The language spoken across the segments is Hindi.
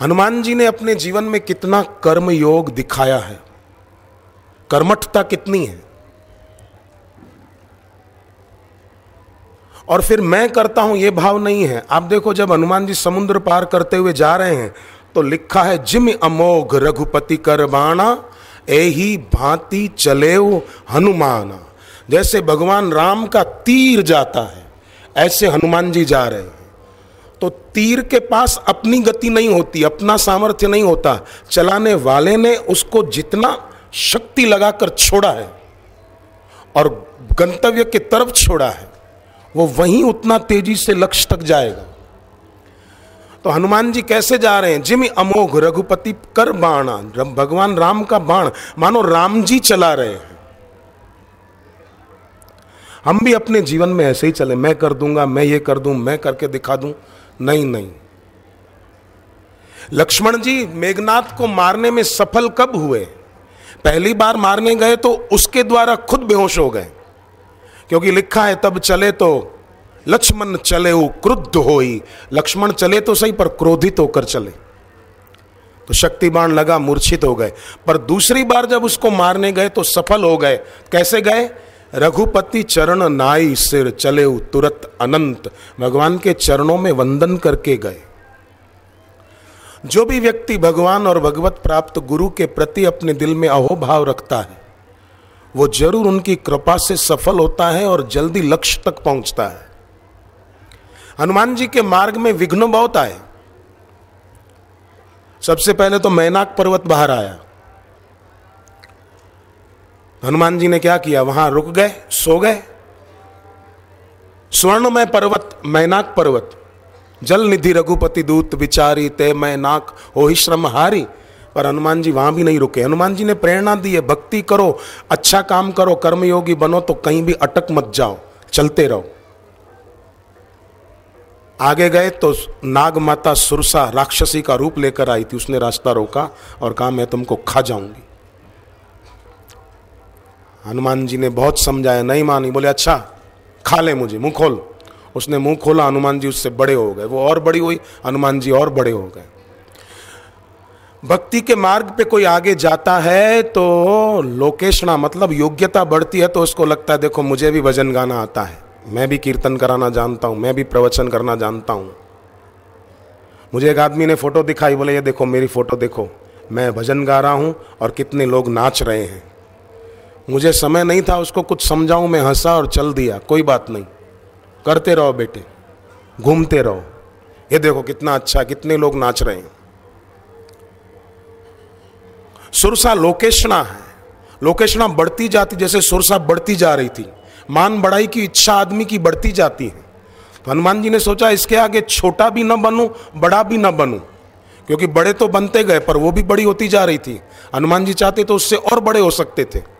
हनुमान जी ने अपने जीवन में कितना कर्म योग दिखाया है। कर्मठता कितनी है? और फिर मैं करता हूँ यह भाव नहीं है। आप देखो, जब हनुमान जी समुद्र पार करते हुए जा रहे हैं तो लिखा है, जिम अमोघ रघुपति कर बाणा, एही भांति चले हनुमान। जैसे भगवान राम का तीर जाता है, ऐसे हनुमान जी जा रहे हैं। तो तीर के पास अपनी गति नहीं होती, अपना सामर्थ्य नहीं होता। चलाने वाले ने उसको जितना शक्ति लगाकर छोड़ा है और गंतव्य के तरफ़ छोड़ा है, वो वहीं उतना तेज़ी से लक्ष्य तक जाएगा। तो हनुमान जी कैसे जा रहे हैं? जिम अमोघ रघुपति कर बाणा। भगवान राम का बाण। मानो राम जी चला रहे हैं। हम भी अपने जीवन में ऐसे ही चले। मैं कर दूँगा, मैं ये कर दूँ, मैं करके दिखा दूँ। नहीं नहीं। लक्ष्मण जी, मेघनाथ को मारने में सफल कब हुए? पहली बार मारने गए तो उसके द्वारा खुद बेहोश हो गए। क्योंकि लिखा है, तब चले तो लक्ष्मण चले वो क्रुद्ध हो लक्ष्मण चले तो सही, पर क्रोधित होकर चले। तो शक्तिबाण लगा, मूर्छित हो गए। पर दूसरी बार जब उसको मारने गए तो सफल हो गए। कैसे गए? रघुपति चरण नाई सिर चले तुरंत अनंत, भगवान के चरणों में वंदन करके गए। जो भी व्यक्ति भगवान और भगवत प्राप्त गुरु के प्रति अपने दिल में अहोभाव रखता है, वो ज़रूर उनकी कृपा से सफल होता है और जल्दी लक्ष्य तक पहुँचता है। हनुमान जी के मार्ग में विघ्न बहुत आए। सबसे पहले तो मैनाक पर्वत बाहर आया। हनुमान जी ने क्या किया? वहाँ रुक गए, सो गए। स्वर्णमय पर्वत, मैनाक पर्वत। जल निधि रघुपति दूत विचारी, ते मैनाक हो ही श्रम हारी। पर हनुमान जी वहाँ भी नहीं रुके। हनुमान जी ने प्रेरणा दी है, भक्ति करो अच्छा काम करो, कर्मयोगी बनो तो कहीं भी अटक मत जाओ। चलते रहो। आगे गए तो नाग माता सुरसा राक्षसी का रूप लेकर आई थी। उसने रास्ता रोका और कहा, मैं तुमको खा जाऊँगी। हनुमान जी ने बहुत समझाया, नहीं मानी। बोले अच्छा खा ले मुझे, मुँह खोल। उसने मुँह खोला, हनुमान जी उससे बड़े हो गए। वो और बड़ी हुई, हनुमान जी और बड़े हो गए। भक्ति के मार्ग पे कोई आगे जाता है तो लोकेशना मतलब योग्यता बढ़ती है तो उसको लगता है, देखो, मुझे भी भजन गाना आता है। मैं भी कीर्तन कराना जानता हूँ, मैं भी प्रवचन करना जानता हूँ। मुझे एक आदमी ने फ़ोटो दिखाई, बोले, ये देखो, मेरी फ़ोटो देखो। मैं भजन गा रहा हूँ और कितने लोग नाच रहे हैं। मुझे समय नहीं था उसको कुछ समझाऊं, मैं हंसा और चल दिया। कोई बात नहीं। करते रहो बेटे। घूमते रहो। ये देखो कितना अच्छा कितने लोग नाच रहे हैं। सुरसा लोकेशना है। लोकेशना बढ़ती जाती, जैसे सुरसा बढ़ती जा रही थी। मान बढ़ाई की इच्छा आदमी की बढ़ती जाती है। तो हनुमान जी ने सोचा, इसके आगे छोटा भी ना बनूं, बड़ा भी ना बनूं। क्योंकि बड़े तो बनते गए, पर वो भी बड़ी होती जा रही थी। हनुमान जी चाहते तो उससे और बड़े हो सकते थे।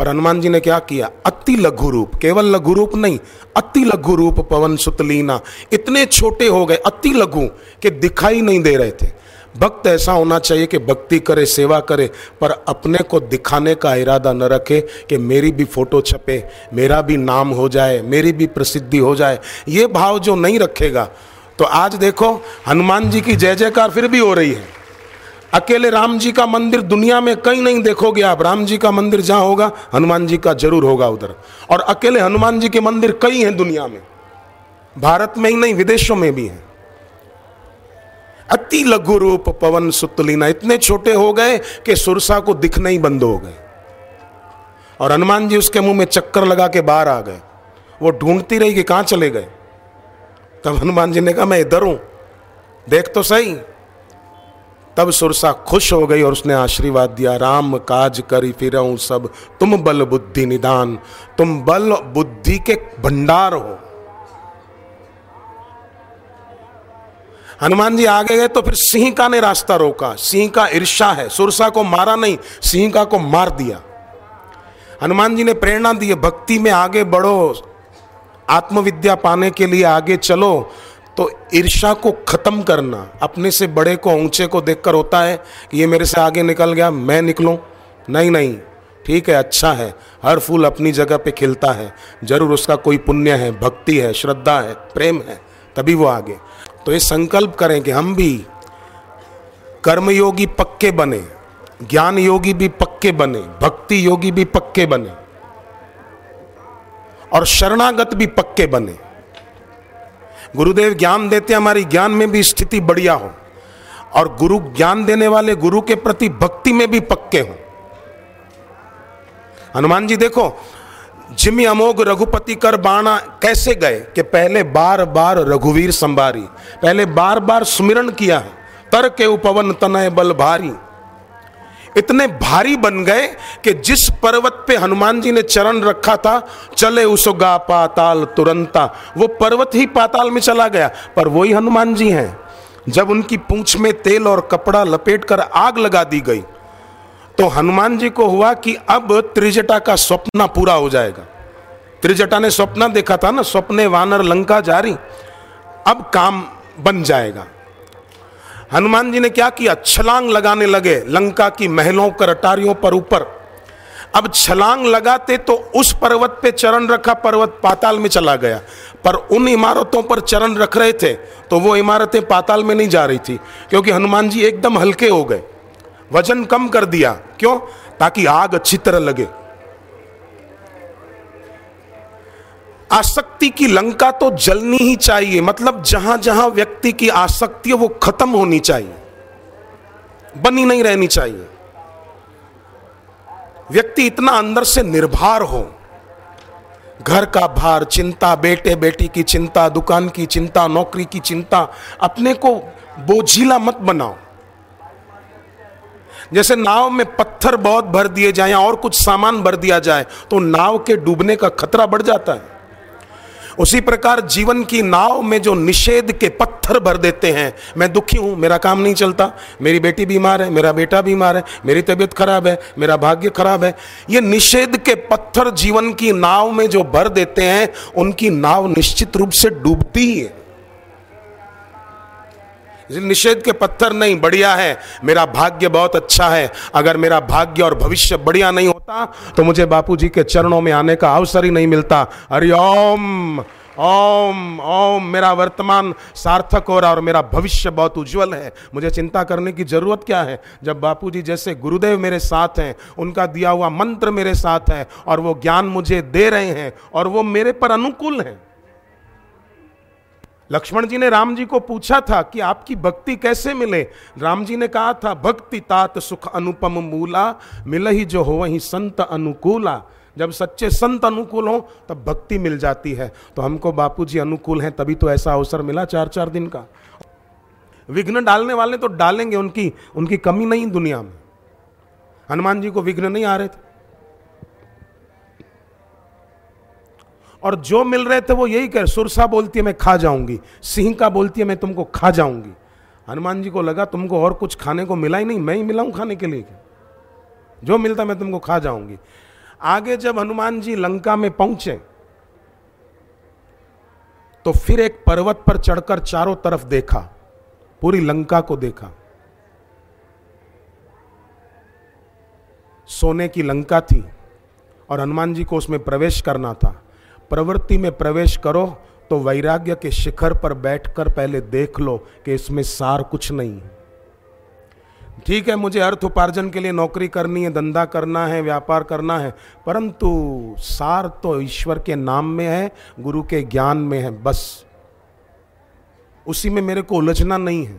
पर हनुमान जी ने क्या किया? अति लघु रूप, केवल लघु रूप नहीं, अति लघु रूप पवन सुतलीना, इतने छोटे हो गए, अति लघु के दिखाई नहीं दे रहे थे। भक्त ऐसा होना चाहिए कि भक्ति करे, सेवा करे, पर अपने को दिखाने का इरादा न रखे कि मेरी भी फ़ोटो छपे, मेरा भी नाम हो जाए, मेरी भी प्रसिद्धि हो जाए। ये भाव जो नहीं रखेगा तो आज देखो, हनुमान जी की जय जयकार फिर भी हो रही है। अकेले राम जी का मंदिर दुनिया में कहीं नहीं देखोगे आप। राम जी का मंदिर जहाँ होगा, हनुमान जी का ज़रूर होगा उधर। और अकेले हनुमान जी के मंदिर कई हैं दुनिया में। भारत में ही नहीं, विदेशों में भी हैं। अति लघु रूप पवन सुतलीना, इतने छोटे हो गए कि सुरसा को दिखना ही बंद हो गए। और हनुमान जी उसके मुँह में चक्कर लगा के बाहर आ गए। वो ढूंढती रही कि कहाँ चले गए। तब हनुमान जी ने कहा, मैं इधर हूँ। देख तो सही। तब सुरसा खुश हो गई और उसने आशीर्वाद दिया, राम काज करी फिर सब, तुम बल बुद्धि निदान, तुम बल बुद्धि के भंडार हो। हनुमान जी आगे गए तो फिर सिंह का ने रास्ता रोका। सिंह का ईर्षा है, सुरसा को मारा नहीं, सिंह का को मार दिया। हनुमान जी ने प्रेरणा दी, भक्ति में आगे बढ़ो, आत्मविद्या पाने के लिए आगे चलो तो ईर्षा को खत्म करना, अपने से बड़े को, ऊँचे को देखकर होता है कि ये मेरे से आगे निकल गया, मैं निकलूं। नहीं नहीं, ठीक है अच्छा है, हर फूल अपनी जगह पे खिलता है, ज़रूर उसका कोई पुण्य है, भक्ति है, श्रद्धा है, प्रेम है, तभी वो आगे। तो ये संकल्प करें कि हम भी कर्मयोगी पक्के बने ज्ञान योगी भी पक्के बने भक्ति योगी भी पक्के बने, और शरणागत भी पक्के बने। गुरुदेव ज्ञान देते हमारी ज्ञान में भी स्थिति बढ़िया हो। और गुरु ज्ञान देने वाले गुरु के प्रति भक्ति में भी पक्के हो। हनुमान जी, देखो, जिमी अमोघ रघुपति कर बाणा कैसे गए कि पहले बार बार रघुवीर संभारी, पहले बार बार सुमिरन किया तर के उपवन तनय बल भारी। इतने भारी बन गए कि जिस पर्वत पे हनुमान जी ने चरण रखा था, चले उसगा पाताल तुरंता। वो पर्वत ही पाताल में चला गया, पर वही हनुमान जी हैं। जब उनकी पूंछ में तेल और कपड़ा लपेट कर आग लगा दी गई तो हनुमान जी को हुआ कि अब त्रिजटा का स्वप्न पूरा हो जाएगा। त्रिजटा ने स्वप्न देखा था ना, स्वप्ने वानर लंका जारी अब काम बन जाएगा। हनुमान जी ने क्या किया? छलांग लगाने लगे, लंका की महलों कर अटारियों पर ऊपर। अब छलांग लगाते तो उस पर्वत पे चरण रखा, पर्वत पाताल में चला गया। पर उन इमारतों पर चरण रख रहे थे तो वो इमारतें पाताल में नहीं जा रही थी, क्योंकि हनुमान जी एकदम हल्के हो गए। वज़न कम कर दिया। क्यों? ताकि आग अच्छी तरह लगे। आसक्ति की लंका तो जलनी ही चाहिए। मतलब जहाँ जहाँ व्यक्ति की आसक्ति है, वो खत्म होनी चाहिए। बनी नहीं रहनी चाहिए। व्यक्ति इतना अंदर से निर्भर हो। घर का भार, चिंता, बेटे, बेटी की चिंता, दुकान की चिंता, नौकरी की चिंता, अपने को बोझीला मत बनाओ। जैसे नाव में पत्थर बहुत भर दिए जाए, और कुछ सामान भर दिया जाए तो नाव के डूबने का खतरा बढ़ जाता है। उसी प्रकार जीवन की नाव में जो निषेध के पत्थर भर देते हैं, मैं दुखी हूँ, मेरा काम नहीं चलता। मेरी बेटी बीमार है, मेरा बेटा बीमार है, मेरी तबीयत खराब है, मेरा भाग्य खराब है। ये निषेध के पत्थर जीवन की नाव में जो भर देते हैं, उनकी नाव निश्चित रूप से डूबती ही। है निषेध के पत्थर नहीं, बढ़िया है, मेरा भाग्य बहुत अच्छा है। अगर मेरा भाग्य और भविष्य बढ़िया नहीं होता तो मुझे बापू जी के चरणों में आने का अवसर ही नहीं मिलता। हरिओम ओम ओम मेरा वर्तमान सार्थक हो रहा और मेरा भविष्य बहुत उज्जवल है। मुझे चिंता करने की ज़रूरत क्या है? जब बापू जी जैसे गुरुदेव मेरे साथ हैं, उनका दिया हुआ मंत्र मेरे साथ है, और वो ज्ञान मुझे दे रहे हैं, और वो मेरे पर अनुकूल हैं। लक्ष्मण जी ने राम जी को पूछा था कि आपकी भक्ति कैसे मिले? राम जी ने कहा था, भक्ति तात सुख अनुपम मूला, मिल ही जो हो वही संत अनुकूला। जब सच्चे संत अनुकूल हो, तब भक्ति मिल जाती है। तो हमको बापू जी अनुकूल हैं, तभी तो ऐसा अवसर मिला चार चार दिन का। विघ्न डालने वाले तो डालेंगे, उनकी उनकी कमी नहीं दुनिया में। हनुमान जी को विघ्न नहीं आ रहे थे। और जो मिल रहे थे वो यही कह सुरसा बोलती है, मैं खा जाऊँगी। सिंह का बोलती है, मैं तुमको खा जाऊँगी। हनुमान जी को लगा, तुमको और कुछ खाने को मिला ही नहीं, मैं ही मिलाऊं खाने के लिए जो मिलता मैं तुमको खा जाऊँगी। आगे जब हनुमान जी लंका में पहुँचे तो फिर एक पर्वत पर चढ़कर चारों तरफ़ देखा, पूरी लंका को देखा। सोने की लंका थी और हनुमान जी को उसमें प्रवेश करना था। प्रवृत्ति में प्रवेश करो तो वैराग्य के शिखर पर बैठकर पहले देख लो कि इसमें सार कुछ नहीं ठीक है, मुझे अर्थ उपार्जन के लिए नौकरी करनी है, धंधा करना है, व्यापार करना है, परंतु सार तो ईश्वर के नाम में है, गुरु के ज्ञान में है, बस। उसी में मेरे को उलझना नहीं है।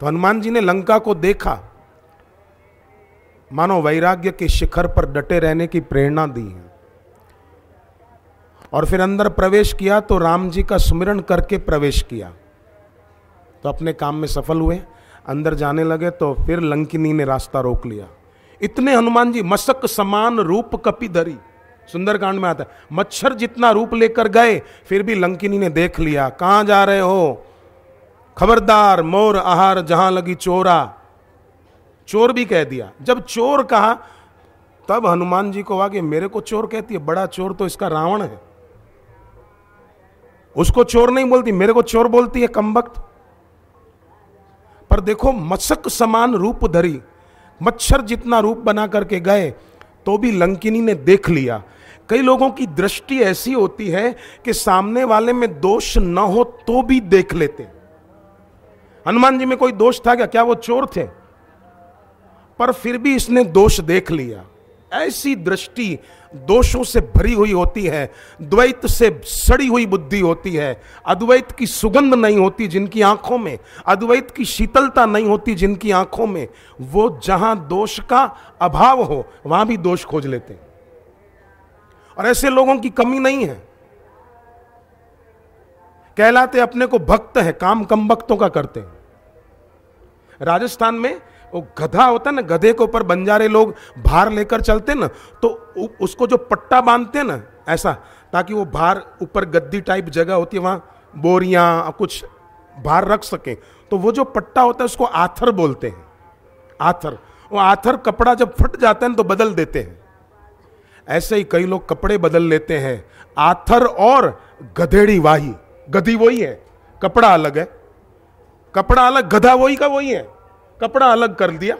तो हनुमान जी ने लंका को देखा। मानो वैराग्य के शिखर पर डटे रहने की प्रेरणा दी है। और फिर अंदर प्रवेश किया तो राम जी का सुमिरन करके प्रवेश किया। तो अपने काम में सफल हुए, अंदर जाने लगे तो फिर लंकिनी ने रास्ता रोक लिया। इतने हनुमान जी मशक समान रूप कपी धरी। सुंदरकांड में आता है, मच्छर जितना रूप लेकर गए, फिर भी लंकिनी ने देख लिया, कहाँ जा रहे हो? खबरदार, मोर आहार, जहाँ लगी चोरा। चोर भी कह दिया। जब चोर कहा, तब हनुमान जी को आगे, मेरे को चोर कहती है, बड़ा चोर तो इसका रावण है। उसको चोर नहीं बोलती, मेरे को चोर बोलती है कम वक्त। पर देखो मत्सक समान रूप धरी, मच्छर जितना रूप बना करके गए तो भी लंकिनी ने देख लिया। कई लोगों की दृष्टि ऐसी होती है कि सामने वाले में दोष न हो तो भी देख लेते। हनुमान जी में कोई दोष था क्या? क्या वो चोर थे? पर फिर भी इसने दोष देख लिया। ऐसी दृष्टि दोषों से भरी हुई होती है, द्वैत से सड़ी हुई बुद्धि होती है। अद्वैत की सुगंध नहीं होती जिनकी आँखों में, अद्वैत की शीतलता नहीं होती जिनकी आँखों में। वो जहाँ दोष का अभाव हो, वहाँ भी दोष खोज लेते और ऐसे लोगों की कमी नहीं है। कहलाते अपने को भक्त है, काम कम भक्तों का करते हैं। राजस्थान में वो गधा होता है ना, गधे के ऊपर बंजारे लोग भार लेकर चलते ना तो उसको जो पट्टा बांधते ना, ऐसा, ताकि वो भार ऊपर गद्दी टाइप जगह होती है, वहाँ बोरियाँ कुछ भार रख सके। तो वो जो पट्टा होता है, उसको आथर बोलते हैं। आथर, वो आथर कपड़ा जब फट जाता है तो बदल देते हैं। ऐसे ही कई लोग कपड़े बदल लेते हैं। आथर और गधेड़ी वाही, गधी वही है, कपड़ा अलग है। कपड़ा अलग, गधा वही का वही है। कपड़ा अलग कर दिया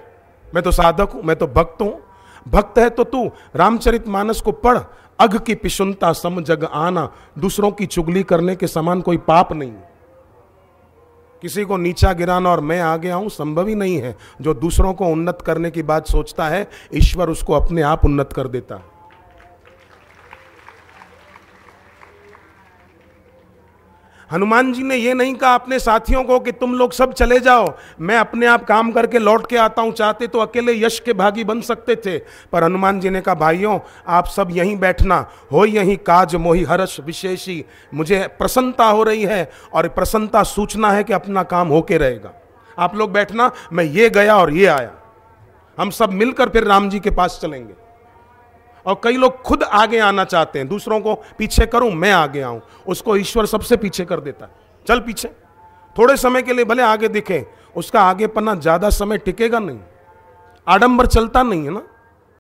मैं तो साधक हूँ, मैं तो भक्त हूँ। भक्त है तो तू, रामचरित मानस को पढ़। अघ की पिशुनता सम जग आना। दूसरों की चुगली करने के समान कोई पाप नहीं। किसी को नीचा गिराना और मैं आगे आऊँ संभव ही नहीं है। जो दूसरों को उन्नत करने की बात सोचता है, ईश्वर उसको अपने आप उन्नत कर देता है। हनुमान जी ने यह नहीं कहा अपने साथियों को कि तुम लोग सब चले जाओ। मैं अपने आप काम करके लौट के आता हूँ। चाहते तो अकेले यश के भागी बन सकते थे। पर हनुमान जी ने कहा, भाइयों, आप सब यहीं बैठना। हो यहीं काज मोही हर्ष विशेषी। मुझे प्रसन्नता हो रही है और प्रसन्नता सूचना है कि अपना काम होके रहेगा। आप लोग बैठना, मैं ये गया और ये आया। हम सब मिलकर फिर राम जी के पास चलेंगे। और कई लोग खुद आगे आना चाहते हैं। दूसरों को पीछे करूँ, मैं आगे आऊँ। उसको ईश्वर सबसे पीछे कर देता है। चल पीछे। थोड़े समय के लिए भले आगे दिखे, उसका आगे पन्ना ज़्यादा समय टिकेगा नहीं। आडंबर चलता नहीं है ना।